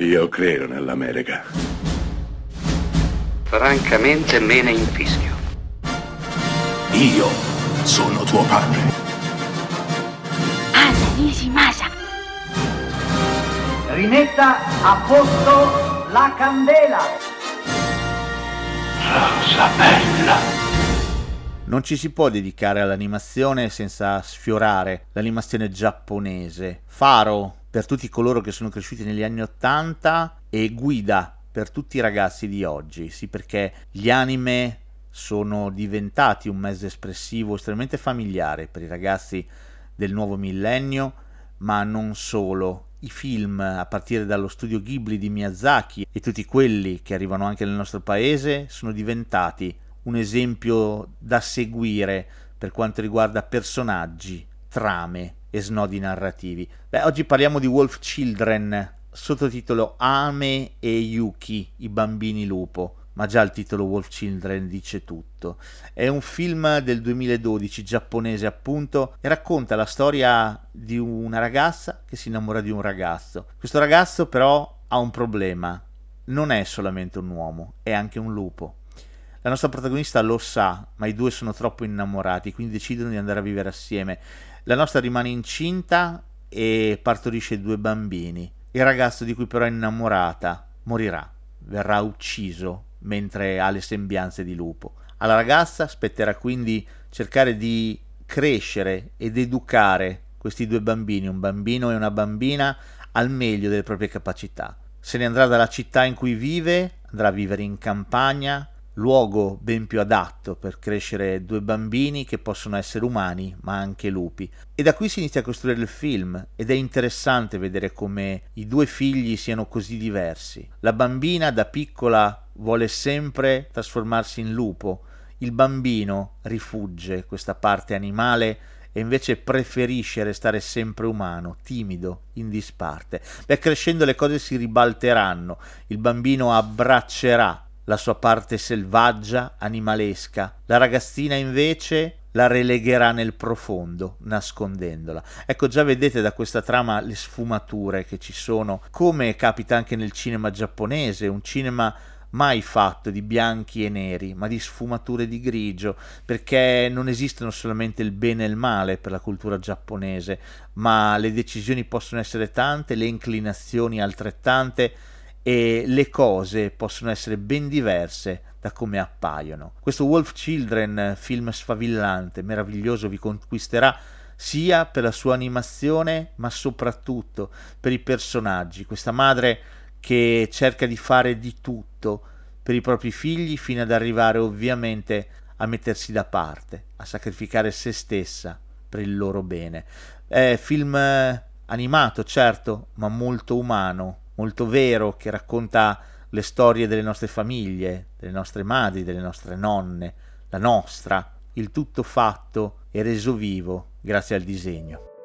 Io credo nell'America. Francamente me ne infischio. Io sono tuo padre. Anna Nishimasa. Rimetta a posto la candela. Rosa bella. Non ci si può dedicare all'animazione senza sfiorare l'animazione giapponese. Faro per tutti coloro che sono cresciuti negli anni Ottanta e guida per tutti i ragazzi di oggi. Sì, perché gli anime sono diventati un mezzo espressivo estremamente familiare per i ragazzi del nuovo millennio, ma non solo. I film, a partire dallo studio Ghibli di Miyazaki e tutti quelli che arrivano anche nel nostro paese, sono diventati un esempio da seguire per quanto riguarda personaggi, trame e snodi narrativi. Beh, oggi parliamo di Wolf Children, sottotitolo Ame e Yuki, i bambini lupo ma già il titolo Wolf Children dice tutto. È un film del 2012 giapponese appunto e racconta la storia di una ragazza che si innamora di un ragazzo. Questo ragazzo però ha un problema, non è solamente un uomo, è anche un lupo. La nostra protagonista lo sa, ma i due sono troppo innamorati, quindi decidono di andare a vivere assieme. La nostra rimane incinta e partorisce due bambini. Il ragazzo di cui però è innamorata morirà, verrà ucciso mentre ha le sembianze di lupo. Alla ragazza spetterà quindi cercare di crescere ed educare questi due bambini, un bambino e una bambina, al meglio delle proprie capacità. Se ne andrà dalla città in cui vive, andrà a vivere in campagna, luogo ben più adatto per crescere due bambini che possono essere umani ma anche lupi. E da qui si inizia a costruire il film ed è interessante vedere come i due figli siano così diversi. La bambina da piccola vuole sempre trasformarsi in lupo, il bambino rifugge questa parte animale e invece preferisce restare sempre umano, timido, in disparte. Beh, crescendo le cose si ribalteranno, il bambino abbraccerà la sua parte selvaggia, animalesca. La ragazzina invece la relegherà nel profondo, nascondendola. Ecco, già vedete da questa trama le sfumature che ci sono, come capita anche nel cinema giapponese, un cinema mai fatto di bianchi e neri, ma di sfumature di grigio, perché non esistono solamente il bene e il male per la cultura giapponese, ma le decisioni possono essere tante, le inclinazioni altrettante e le cose possono essere ben diverse da come appaiono. Questo Wolf Children, film sfavillante, meraviglioso, vi conquisterà sia per la sua animazione, ma soprattutto per i personaggi. Questa madre che cerca di fare di tutto per i propri figli fino ad arrivare ovviamente a mettersi da parte, a sacrificare se stessa per il loro bene. È film animato, certo, ma molto umano, molto vero, che racconta le storie delle nostre famiglie, delle nostre madri, delle nostre nonne, la nostra, il tutto fatto e reso vivo grazie al disegno.